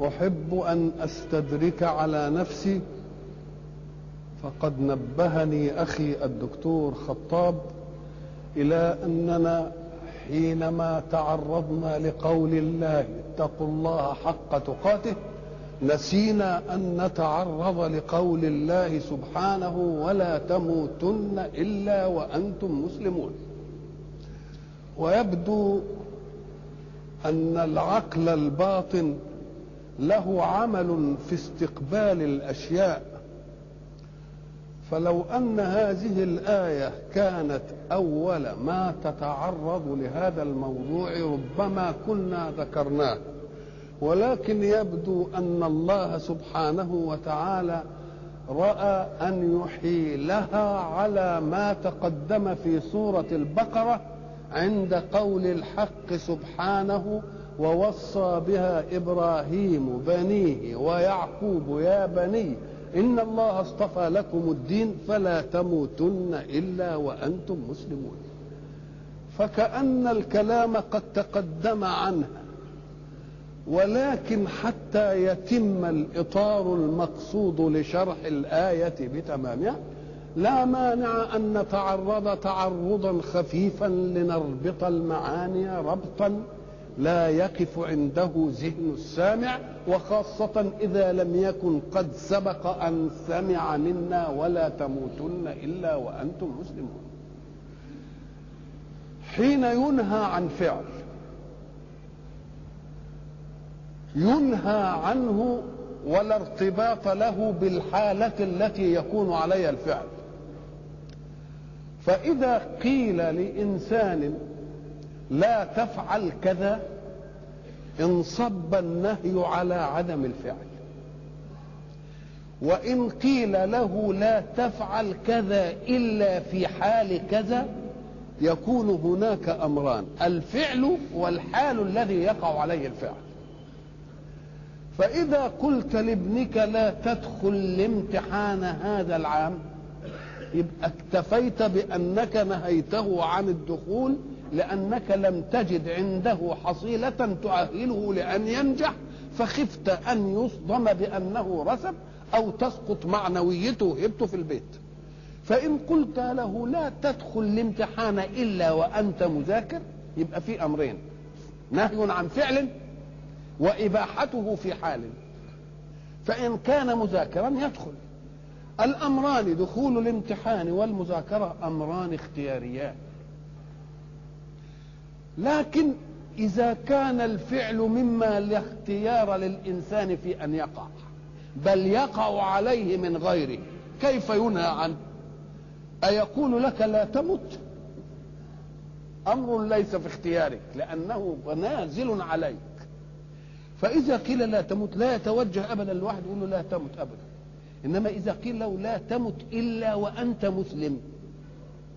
أحب أن أستدرك على نفسي فقد نبهني أخي الدكتور خطاب إلى أننا حينما تعرضنا لقول الله اتقوا الله حق تقاته نسينا أن نتعرض لقول الله سبحانه ولا تموتن إلا وأنتم مسلمون. ويبدو أن العقل الباطن له عمل في استقبال الأشياء. فلو أن هذه الآية كانت أول ما تتعرض لهذا الموضوع ربما كنا ذكرناه. ولكن يبدو أن الله سبحانه وتعالى رأى أن يحيلها على ما تقدم في سورة البقرة عند قول الحق سبحانه ووصى بها إبراهيم بنيه ويعقوب يا بني إن الله اصطفى لكم الدين فلا تموتن إلا وأنتم مسلمون. فكأن الكلام قد تقدم عنها ولكن حتى يتم الإطار المقصود لشرح الآية بتمامها لا مانع أن نتعرض تعرضا خفيفا لنربط المعاني ربطا لا يقف عنده ذهن السامع وخاصة إذا لم يكن قد سبق أن سمع منا ولا تموتن إلا وأنتم مسلمون. حين ينهى عن فعل ينهى عنه ولا ارتباط له بالحالة التي يكون عليها الفعل. فإذا قيل لإنسان لا تفعل كذا انصب النهي على عدم الفعل. وإن قيل له لا تفعل كذا إلا في حال كذا يكون هناك أمران الفعل والحال الذي يقع عليه الفعل. فإذا قلت لابنك لا تدخل الامتحان هذا العام يبقى اكتفيت بأنك نهيته عن الدخول لأنك لم تجد عنده حصيلة تؤهله لأن ينجح فخفت أن يصدم بأنه رسب أو تسقط معنويته وهبته في البيت. فإن قلت له لا تدخل الامتحان إلا وأنت مذاكر يبقى في أمرين. نهي عن فعل وإباحته في حال. فإن كان مذاكرا يدخل. الأمران دخول الامتحان والمذاكرة أمران اختياريان. لكن إذا كان الفعل مما لا اختيار للإنسان في أن يقع بل يقع عليه من غيره كيف ينهى عنه؟ أيقول لك لا تمت. أمر ليس في اختيارك لأنه نازل عليك. فإذا قيل لا تمت لا يتوجه أبدا الواحد يقول له لا تمت أبدا. إنما إذا قيل له لا تمت إلا وأنت مسلم.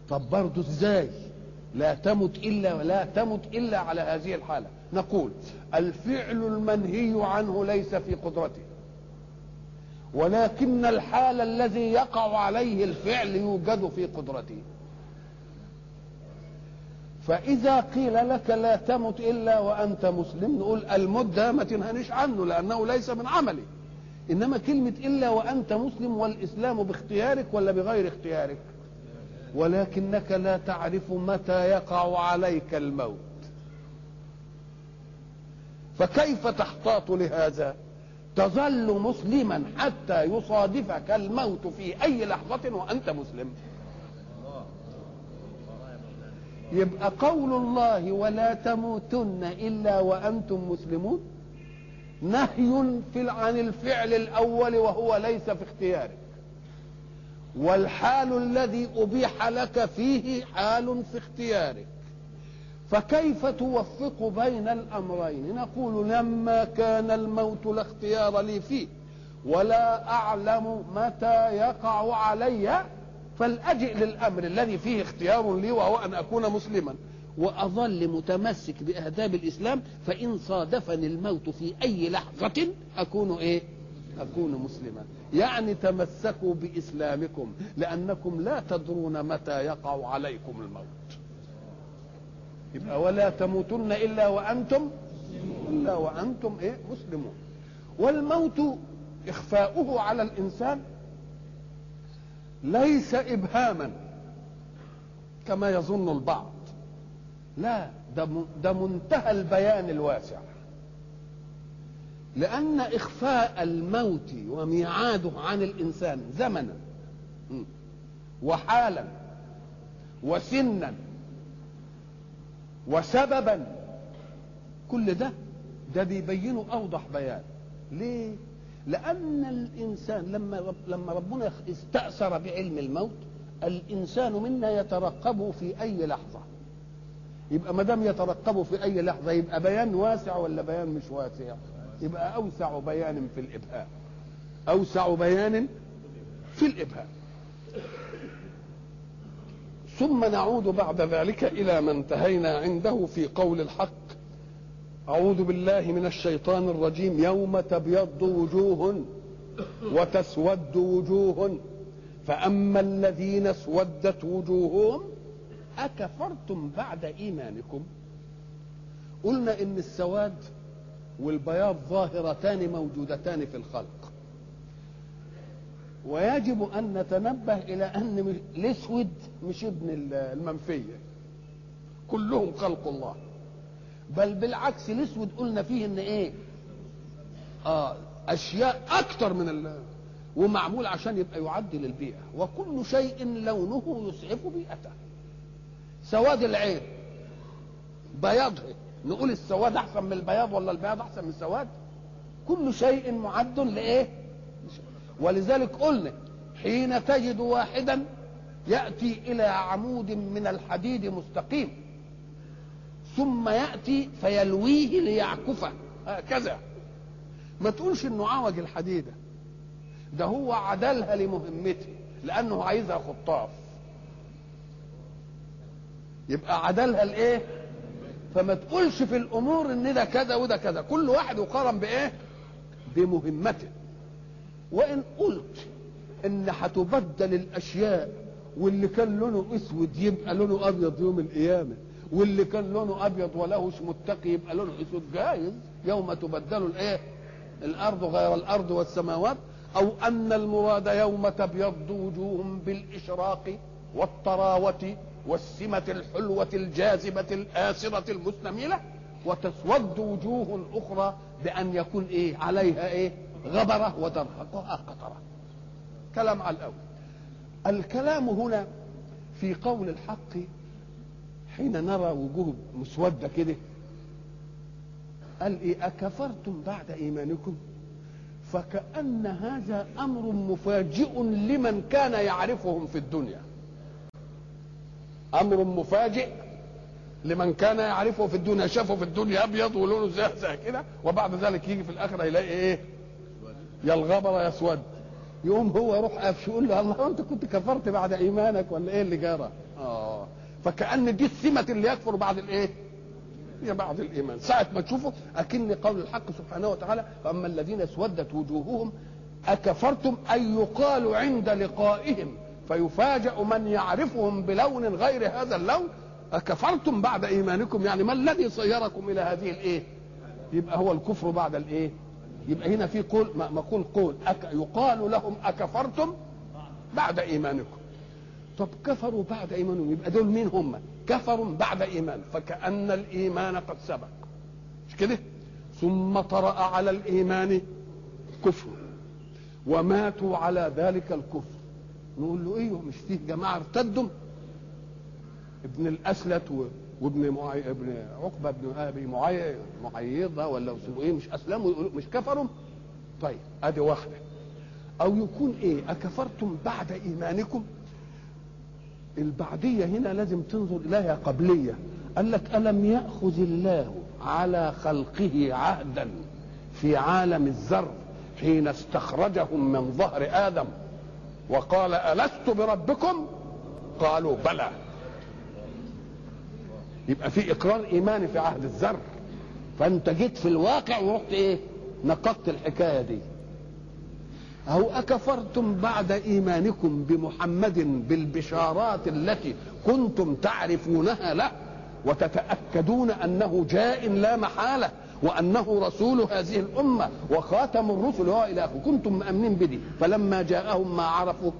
طب برضه إزاي؟ لا تمت إلا ولا تمت إلا على هذه الحالة. نقول الفعل المنهي عنه ليس في قدرته. ولكن الحال الذي يقع عليه الفعل يوجد في قدرته. فإذا قيل لك لا تمت إلا وأنت مسلم نقول المدة ما تنهنيش عنه لأنه ليس من عملي. إنما كلمة إلا وأنت مسلم والإسلام باختيارك ولا بغير اختيارك؟ ولكنك لا تعرف متى يقع عليك الموت. فكيف تحتاط لهذا؟ تظل مسلما حتى يصادفك الموت في أي لحظة وأنت مسلم. يبقى قول الله ولا تموتن إلا وأنتم مسلمون. نهي عن الفعل الأول وهو ليس في اختيارك. والحال الذي أبيح لك فيه حال في اختيارك. فكيف توفق بين الأمرين؟ نقول لما كان الموت لا اختيار لي فيه ولا أعلم متى يقع علي فلاجئ للأمر الذي فيه اختيار لي وهو أن أكون مسلما. وأظل متمسك بأهداب الإسلام فإن صادفني الموت في أي لحظة أكون إيه؟ أكون مسلما. يعني تمسكوا بإسلامكم لأنكم لا تدرون متى يقع عليكم الموت. يبقى ولا تموتن إلا وأنتم إلا وأنتم إيه؟ مسلمون. والموت إخفاؤه على الإنسان ليس إبهاما كما يظن البعض. لا ده منتهى البيان الواسع. لأن إخفاء الموت وميعاده عن الإنسان زمنا وحالا وسنا وسببا كل ده ده بيبينه أوضح بيان ليه؟ لأن الإنسان لما لما ربنا استأثر بعلم الموت الإنسان منا يترقبه في أي لحظة يبقى ما دام يترقبه في أي لحظة يبقى بيان واسع ولا بيان مش واسع؟ يبقى أوسع بيان في الإبهام أوسع بيان في الإبهام ثم نعود بعد ذلك إلى ما انتهينا عنده في قول الحق. أعوذ بالله من الشيطان الرجيم. يوم تبيض وجوه وتسود وجوه. فأما الذين اسودت وجوههم أكفرتم بعد إيمانكم؟ قلنا إن السواد والبياض ظاهرتان موجودتان في الخلق. ويجب أن نتنبه إلى أن الأسود مش ابن المنفية. كلهم خلق الله. بل بالعكس الأسود قلنا فيه إن إيه؟ آه أشياء أكتر من ال ومعمول عشان يبقى يعدل البيئة. وكل شيء لونه يسعف بيئته. سواد العين. بياضه. نقول السواد أحسن من البياض ولا البياض أحسن من السواد؟ كل شيء معد لإيه؟ ولذلك قلنا حين تجد واحدا يأتي إلى عمود من الحديد مستقيم ثم يأتي فيلويه ليعكفه هكذا. ما تقولش إنه عوج الحديده ده هو عدلها لمهمته لأنه عايزها خطاف. يبقى عدلها لإيه؟ فما تقولش في الأمور إن ده كذا وده كذا. كل واحد يقارن بإيه؟ بمهمته. وإن قلت إن هتبدل الأشياء واللي كان لونه أسود يبقى لونه أبيض يوم القيامة واللي كان لونه أبيض ولهش متقي يبقى لونه أسود جايز. يوم تبدل الإيه؟ الأرض غير الأرض والسماوات. أو أن المراد يوم تبيض وجوههم بالإشراق والطراوة والسمة الحلوة الجاذبة الآسرة المستميلة وتسود وجوه أخرى بأن يكون إيه؟ عليها إيه؟ غبرة وترهقها قطرة. كلام على الأول. الكلام هنا في قول الحق حين نرى وجوه مسودة كده قال إيه؟ أكفرتم بعد إيمانكم؟ فكأن هذا أمر مفاجئ لمن كان يعرفهم في الدنيا. أمر مفاجئ لمن كان يعرفه في الدنيا شافه في الدنيا أبيض ولونه زي زي كده وبعد ذلك يجي في الآخرة يلاقي إيه؟ يا الغبر يا اسود يقوم هو يروح قافش يقول له الله أنت كنت كفرت بعد إيمانك ولا إيه اللي جرى آه. فكأن دي السمة اللي يكفر بعد الإيه؟ هي بعد الإيمان. ساعة ما تشوفه اكن قول الحق سبحانه وتعالى فأما الذين اسودت وجوههم أكفرتم اي يقال عند لقائهم. فيفاجأ من يعرفهم بلون غير هذا اللون. أكفرتم بعد إيمانكم؟ يعني ما الذي صيركم إلى هذه الإيه؟ يبقى هو الكفر بعد الإيه؟ يبقى هنا في قول مقول قول. أك يقال لهم أكفرتم بعد إيمانكم. طب كفروا بعد إيمانهم يبقى دول مين هم؟ كفروا بعد إيمان. فكأن الإيمان قد سبق. مش كده؟ ثم طرأ على الإيمان كفر. وماتوا على ذلك الكفر. نقول له أيوه مش فيه جماعة ارتدوا؟ ابن الأسلت و... وابن معي... ابن عقبة بن أبي معي... معيضة ولا اسمه إيه مش أسلموا مش كفروا؟ طيب أدي واحدة. أو يكون إيه أكفرتم بعد إيمانكم؟ البعديه هنا لازم تنظر إليها قبلية. قال لك ألم يأخذ الله على خلقه عهدا في عالم الذر حين استخرجهم من ظهر آدم؟ وقال ألست بربكم؟ قالوا بلى. يبقى في إقرار إيماني في عهد الذر فأنت جيت في الواقع ورحت إيه؟ نقضت الحكاية دي. أو أكفرتم بعد إيمانكم بمحمد بالبشارات التي كنتم تعرفونها له وتتأكدون أنه جاء لا محالة. وأنه رسول هذه الأمة وخاتم الرسل. هو اخره كنتم مأمنين بدي. فلما جاءهم ما عرفوا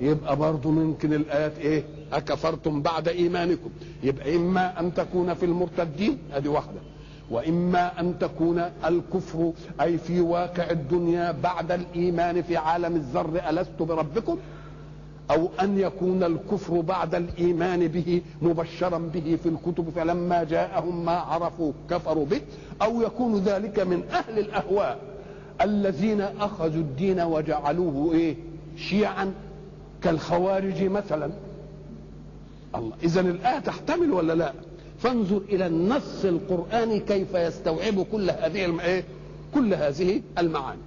يبقى برضه ممكن الآيات إيه؟ أكفرتم بعد إيمانكم. يبقى إما أن تكون في المرتدين أدي واحدة. وإما أن تكون الكفر أي في واقع الدنيا بعد الإيمان في عالم الذر ألست بربكم؟ أو أن يكون الكفر بعد الإيمان به مبشرا به في الكتب فلما جاءهم ما عرفوا كفروا به أو يكون ذلك من أهل الأهواء الذين أخذوا الدين وجعلوه إيه؟ شيعا كالخوارج مثلا. الله اذا الآية تحتمل ولا لا؟ فانظر إلى النص القراني كيف يستوعب كل هذه. إيه؟ كل هذه المعاني.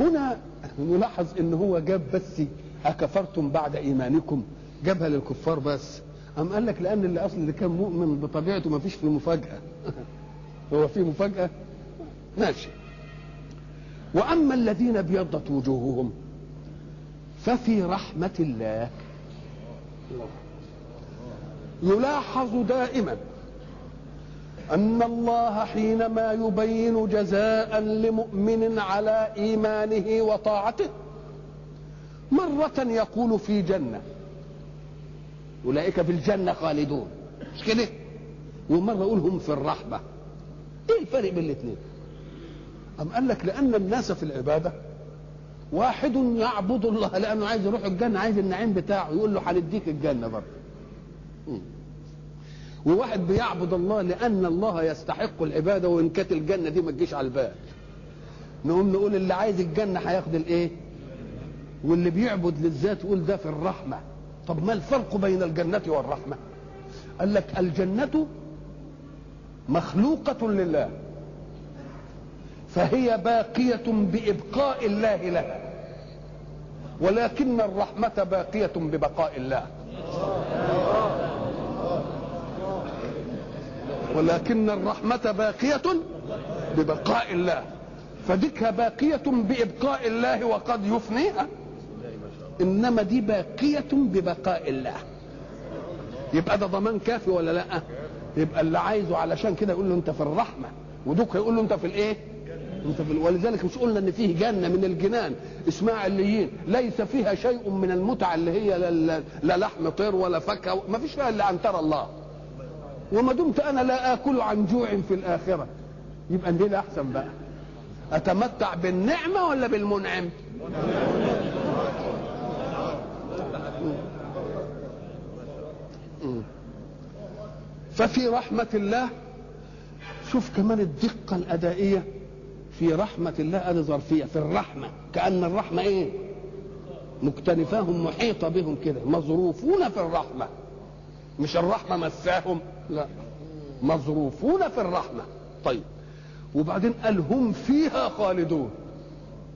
هنا نلاحظ إن هو جاب بس أكفرتم بعد إيمانكم. جابها للكفار بس. أم قال لك لأن اللي أصل اللي كان مؤمن بطبيعته ما فيش فيه مفاجأة هو في مفاجأة؟ ماشي. وأما الذين أبيضت وجوههم ففي رحمة الله. يلاحظ دائما أن الله حينما يبين جزاء لمؤمن على إيمانه وطاعته مرة يقول في جنة أولئك في الجنة خالدون مش كده؟ ومرة يقول هم في الرحمة إيه الفرق بين الاثنين؟ أم قال لك لأن الناس في العبادة واحد يعبد الله لأنه عايز يروح الجنة عايز النعيم بتاعه يقول له هنديك الجنة برضه وواحد بيعبد الله لأن الله يستحق العبادة وإن كانت الجنة دي ما تجيش على البال نقوم نقول اللي عايز الجنة هياخد الإيه؟ واللي بيعبد للذات يقول ده في الرحمة. طب ما الفرق بين الجنة والرحمة؟ قال لك الجنة مخلوقة لله فهي باقية بإبقاء الله لها ولكن الرحمة باقية ببقاء الله. ولكن الرحمة باقية ببقاء الله. فديك باقية بإبقاء الله وقد يفنيها إنما دي باقية ببقاء الله. يبقى ده ضمان كافي ولا لأ؟ يبقى اللي عايزه علشان كده يقول له أنت في الرحمة. ودوك يقول له أنت في الإيه؟ أنت في ولذلك مش قلنا إن فيه جنة من الجنان اسمها عليين ليس فيها شيء من المتعة اللي هي لا, لا لحم طير ولا فاكهة ما فيش فيها إلا أن ترى الله. وما دمت أنا لا آكل عن جوع في الآخرة. يبقى دي أحسن بقى؟ أتمتع بالنعمة ولا بالمنعم؟ ففي رحمة الله شوف كمان الدقة الأدائية. في رحمة الله ادي ظرفية في الرحمة. كأن الرحمة إيه؟ مكتنفاهم محيطة بهم كده. مظروفون في الرحمة. مش الرحمة مساهم. لا. مظروفون في الرحمة. طيب. وبعدين قال هم فيها خالدون.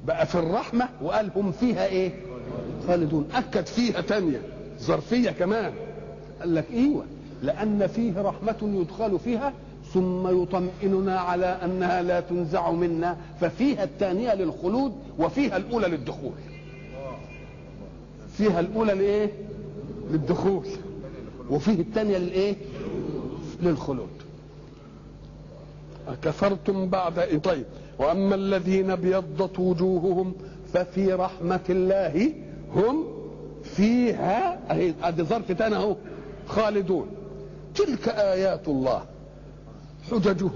بقى في الرحمة وقال هم فيها إيه؟ خالدون. أكد فيها تانية. ظرفية كمان. قال لك إيوه. لأن فيه رحمة يدخل فيها ثم يطمئننا على أنها لا تنزع منا. ففيها الثانية للخلود وفيها الأولى للدخول. فيها الأولى لإيه؟ للدخول. وفيه الثانية للإيه؟ للخلود أكفرتم بعد طيب. وأما الذين ابيضت وجوههم ففي رحمة الله هم فيها ادي ظرف تاني أهو خالدون. تلك آيات الله حججه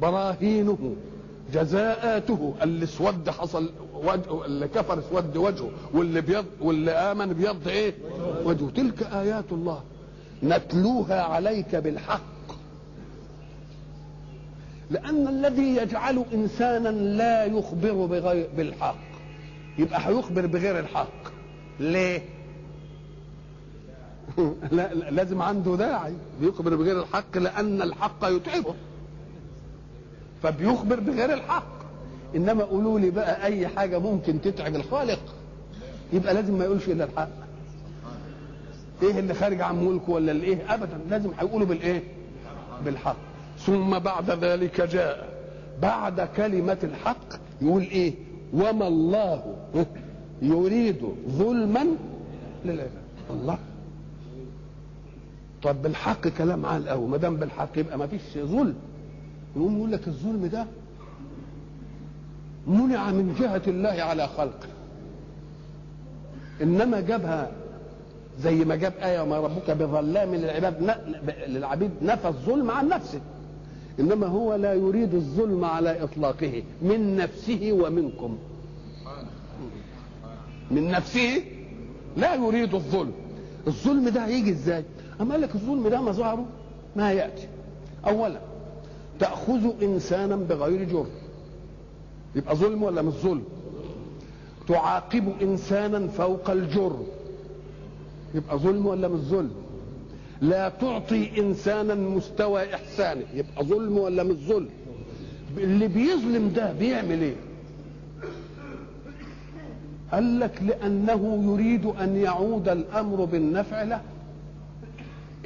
براهينه جزاءاته اللي اسود حصل وجهه اللي كفر اسود وجهه واللي بيض واللي آمن بيض إيه؟ وجهه. تلك آيات الله. نتلوها عليك بالحق. لأن الذي يجعل إنسانا لا يخبر بغير بالحق. يبقى هيخبر بغير الحق. ليه؟ لا لازم عنده داعي. بيخبر بغير الحق لأن الحق يتعبه. فبيخبر بغير الحق. إنما قولوا لي بقى أي حاجة ممكن تتعب الخالق يبقى لازم ما يقولش إلا الحق. إيه اللي خارج عن ملكه ولا الإيه؟ ابدا لازم هيقولوا بالإيه؟ بالحق. ثم بعد ذلك جاء بعد كلمة الحق يقول إيه؟ وما الله يريد ظلما للعباد. الله. طب بالحق كلام عال قوي. ما دام بالحق يبقى ما فيش ظلم. يقوم يقول لك الظلم ده منع من جهة الله على خلقه. إنما جابها زي ما جاب آية وما ربك بظلام للعباد للعبيد نفى الظلم عن نفسه. إنما هو لا يريد الظلم على إطلاقه من نفسه ومنكم. من نفسه لا يريد الظلم. الظلم ده هيجي إزاي؟ أما قال لك الظلم ده مظهره ما ياتي اولا تأخذ انسانا بغير جرم. يبقى ظلم ولا مش ظلم؟ تعاقب انسانا فوق الجرم. يبقى ظلم ولا مش ظلم؟ لا تعطي إنسانا مستوى إحسانه يبقى ظلم ولا مش ظلم؟ اللي بيظلم ده بيعمل إيه؟ قال لك لأنه يريد أن يعود الأمر بالنفع له.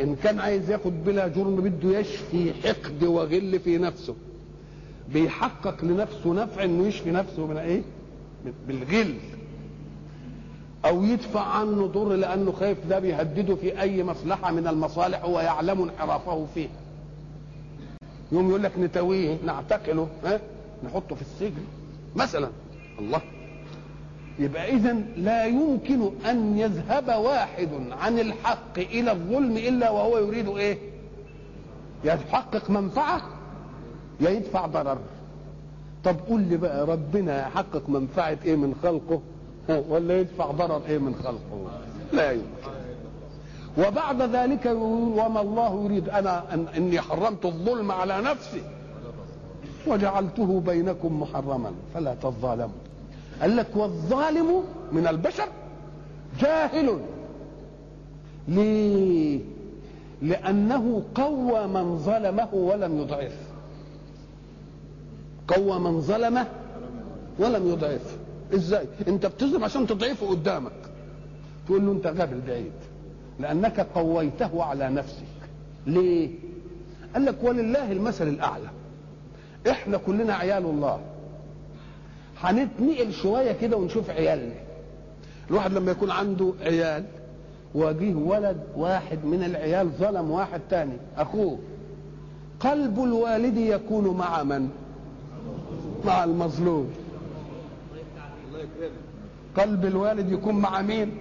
إن كان عايز ياخد بلا جرم بده يشفي حقد وغل في نفسه. بيحقق لنفسه نفع إنه يشفي نفسه من إيه؟ بالغل. أو يدفع عنه ضر لأنه خايف ده بيهدده في أي مصلحة من المصالح هو يعلم انحرافه فيه. يوم يقول لك نتويه نعتقله ها؟ نحطه في السجن. مثلا الله. يبقى اذا لا يمكن أن يذهب واحد عن الحق إلى الظلم إلا وهو يريد إيه؟ يحقق منفعة؟ يدفع ضرر. طب قول لي بقى ربنا يحقق منفعة إيه من خلقه؟ ولا يدفع ضرر إيه من خلقه؟ لا يمكن. وبعد ذلك يقول وما الله يريد أنا أن إني حرمت الظلم على نفسي وجعلته بينكم محرما فلا تظالموا. قال لك والظالم من البشر جاهل. ليه؟ لأنه قوى من ظلمه ولم يضعف. قوى من ظلمه ولم يضعف. إزاي؟ أنت بتظلم عشان تضعفه قدامك. تقول له أنت غبي بعيد لأنك قويته على نفسك. ليه؟ قال لك ولله المثل الأعلى. إحنا كلنا عيال الله. هنتنقل شوية كده ونشوف عيالنا. الواحد لما يكون عنده عيال وجيه ولد واحد من العيال ظلم واحد تاني أخوه. قلب الوالد يكون مع من؟ مع المظلوم. قلب الوالد يكون مع مين؟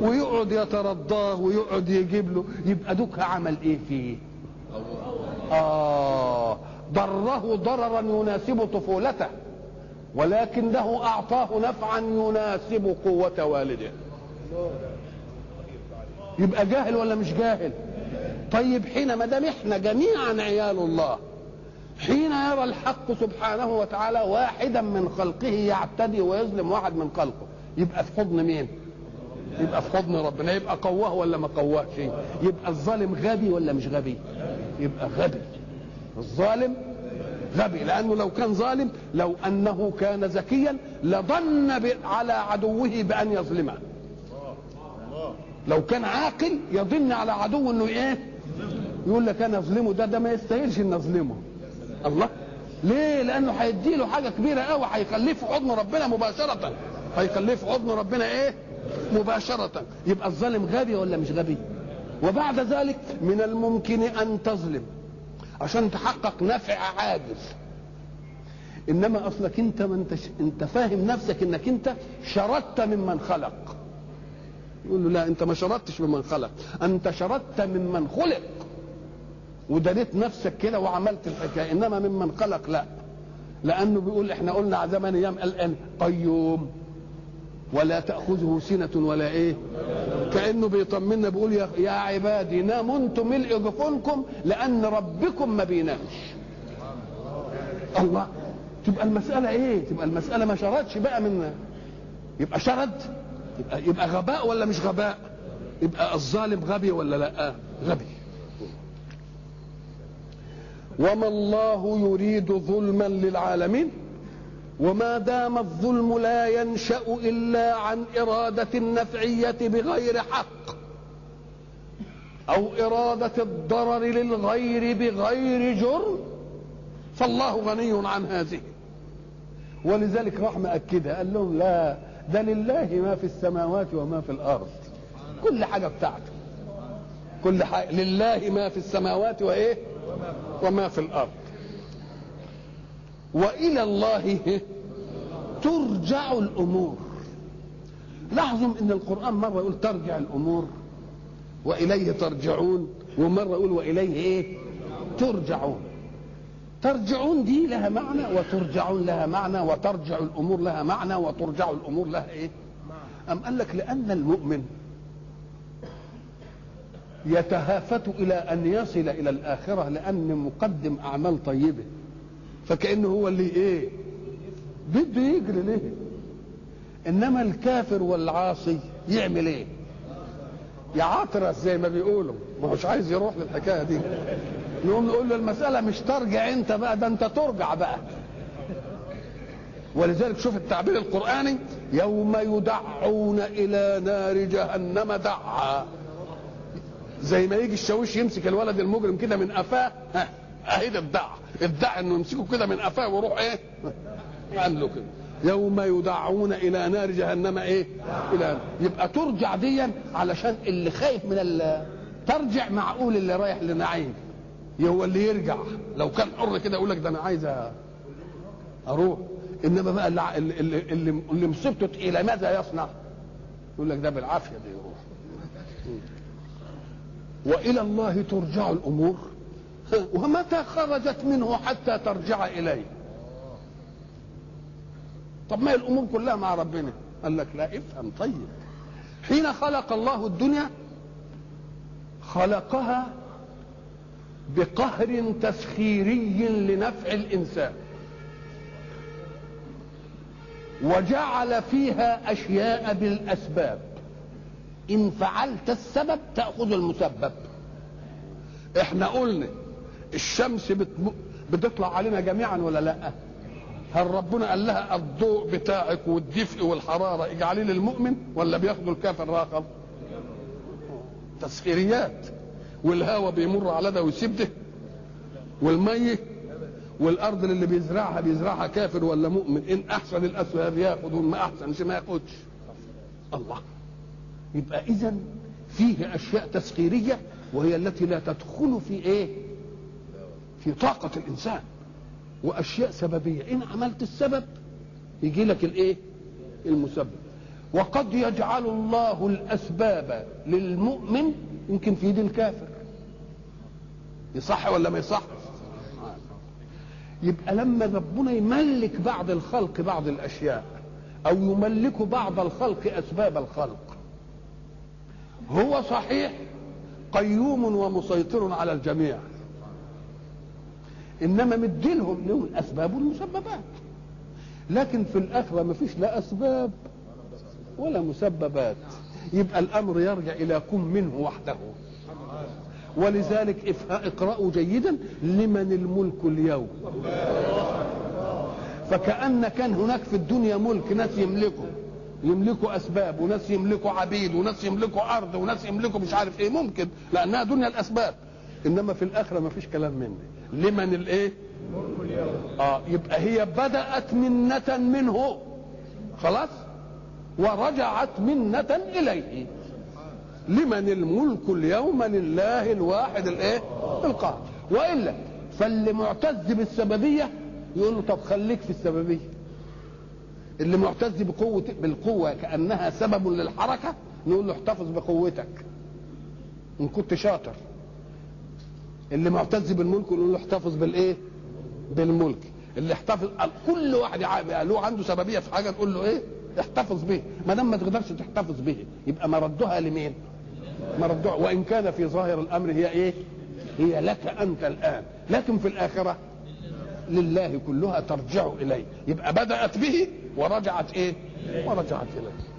ويقعد يترضاه ويقعد يجيب له. يبقى دوك عمل إيه فيه؟ آه ضره ضررا يناسب طفولته ولكنه أعطاه نفعا يناسب قوة والده. يبقى جاهل ولا مش جاهل؟ طيب حين ما دام إحنا جميعا عيال الله حين يرى الحق سبحانه وتعالى واحدا من خلقه يعتدي ويظلم واحد من خلقه يبقى في حضن مين؟ يبقى في حضن ربنا يبقى قواه ولا ما قواهش يبقى الظالم غبي ولا مش غبي؟ يبقى غبي. الظالم غبي لأنه لو كان ظالم لو أنه كان ذكيا لظن على عدوه بأن يظلمه. لو كان عاقل يظن على عدو إنه إيه؟ يقول لك أنا أظلمه ده ده ما يستاهلش إن أظلمه. الله. ليه؟ لأنه هيدي له حاجة كبيرة قوي هيخليه في حضن ربنا مباشرة. هيخليه في حضن ربنا إيه؟ مباشرة. يبقى الظالم غبي ولا مش غبي؟ وبعد ذلك من الممكن أن تظلم. عشان تحقق نفع عاجز. إنما أصلك أنت ما انت أنت فاهم نفسك إنك أنت شردت ممن خلق. يقول له لا أنت ما شردتش ممن خلق. أنت شردت ممن خلق. ودنيت نفسك كده وعملت الحكاية. إنما ممن خلق لا. لأنه بيقول إحنا قلنا زمان أيام الان قيوم. ولا تأخذه سنة ولا إيه. كأنه بيطمنا بيقول يا, عبادي ناموا أنتم ملء جفونكم لأن ربكم ما بينامش. الله. تبقى المسألة إيه؟ تبقى المسألة ما شردش بقى من يبقى شرد؟ يبقى, يبقى غباء ولا مش غباء؟ يبقى الظالم غبي ولا لأ؟ غبي. وما الله يريد ظلما للعالمين وما دام الظلم لا ينشأ إلا عن إرادة النفعية بغير حق أو إرادة الضرر للغير بغير جرم فالله غني عن هذه. ولذلك راح مأكدها قال لهم لا ده لله ما في السماوات وما في الأرض. كل حاجة بتاعته. كل حاجة لله ما في السماوات وإيه؟ وما في الأرض. وإلى الله ترجع الأمور. لاحظوا إن القرآن مرة يقول ترجع الأمور وإليه ترجعون ومرة يقول وإليه إيه؟ ترجعون. ترجعون دي لها معنى وترجعون لها معنى وترجع الأمور لها معنى وترجع الأمور لها إيه؟ أم قال لك لأن المؤمن يتهافت إلى أن يصل إلى الآخرة لأن مقدم أعمال طيبة. فكأنه هو اللي إيه؟ بده يجري ليه؟ إنما الكافر والعاصي يعمل إيه؟ يعاطرس زي ما بيقولوا. ما هوش عايز يروح للحكاية دي. نقوم نقول له المسألة مش ترجع أنت بقى ده أنت ترجع بقى. ولذلك شوف التعبير القرآني يوم يدعون إلى نار جهنم دعا. زي ما يجي الشاويش يمسك الولد المجرم كده من قفاه. اهي ده الدع الدع إنه يمسكه كده من قفاه ويروح إيه؟ قال له كده. يوم يدعون إلى نار جهنم إيه؟ إلى يبقى ترجع ديا علشان اللي خايف من ال... ترجع معقول اللي رايح لنعيم. هو اللي يرجع. لو كان حر كده يقول لك ده أنا عايز أروح. إنما بقى اللي اللي, اللي, اللي مصيبته تقيله ماذا يصنع؟ يقول لك ده بالعافية ده يروح وإلى الله ترجع الأمور. ومتى خرجت منه حتى ترجع إليه. طب ما الأمور كلها مع ربنا؟ قال لك لا افهم طيب. حين خلق الله الدنيا خلقها بقهر تسخيري لنفع الإنسان. وجعل فيها أشياء بالأسباب. إن فعلت السبب تأخذ المسبب. إحنا قلنا الشمس بتطلع علينا جميعا ولا لأ؟ هل ربنا قال لها الضوء بتاعك والدفء والحرارة اجعليه للمؤمن ولا بياخدوا الكافر راقب تسخيريات. والهواء بيمر على ده ويسيب ده والمية والأرض اللي بيزرعها بيزرعها كافر ولا مؤمن؟ إن أحسن الاسباب ياخذ ما احسنش ما ياخدش. الله. يبقى اذا فيه أشياء تسخيرية وهي التي لا تدخل في إيه؟ في طاقة الإنسان. وأشياء سببية. إن عملت السبب يجي لك الإيه؟ المسبب. وقد يجعل الله الأسباب للمؤمن يمكن في يد الكافر. يصح ولا ما يصح؟ يبقى لما ربنا يملك بعض الخلق بعض الأشياء أو يملك بعض الخلق أسباب الخلق هو صحيح قيوم ومسيطر على الجميع. إنما مديلهم لهم الأسباب والمسببات. لكن في الأخرة ما فيش لا أسباب ولا مسببات. يبقى الأمر يرجع إلى كن منه وحده. ولذلك اقرأوا جيدا لمن الملك اليوم. فكأن كان هناك في الدنيا ملك ناس يملكوا يملكوا أسباب وناس يملكوا عبيد وناس يملكوا أرض وناس يملكوا مش عارف إيه ممكن لأنها دنيا الأسباب. إنما في الآخرة ما فيش كلام من دي لمن الإيه؟ آه يبقى هي بدأت منة منه. خلاص؟ ورجعت منة إليه. لمن الملك اليوم لله الواحد الإيه؟ القهار وإلا فاللي معتز بالسببية يقول له طب خليك في السببية. اللي معتز بقوة بالقوة كأنها سبب للحركة نقول له احتفظ بقوتك إن كنت شاطر اللي معتز بالملك نقول له احتفظ بالإيه؟ بالملك اللي احتفظ كل واحد له عنده سببية في حاجة تقول له إيه؟ احتفظ به ما دام ما تقدرش تحتفظ به يبقى مردها لمين؟ مردها وإن كان في ظاهر الأمر هي إيه؟ هي لك أنت الآن لكن في الآخرة لله كلها ترجع إليه يبقى بدأت به ورجعت إيه؟ ورجعت إليه.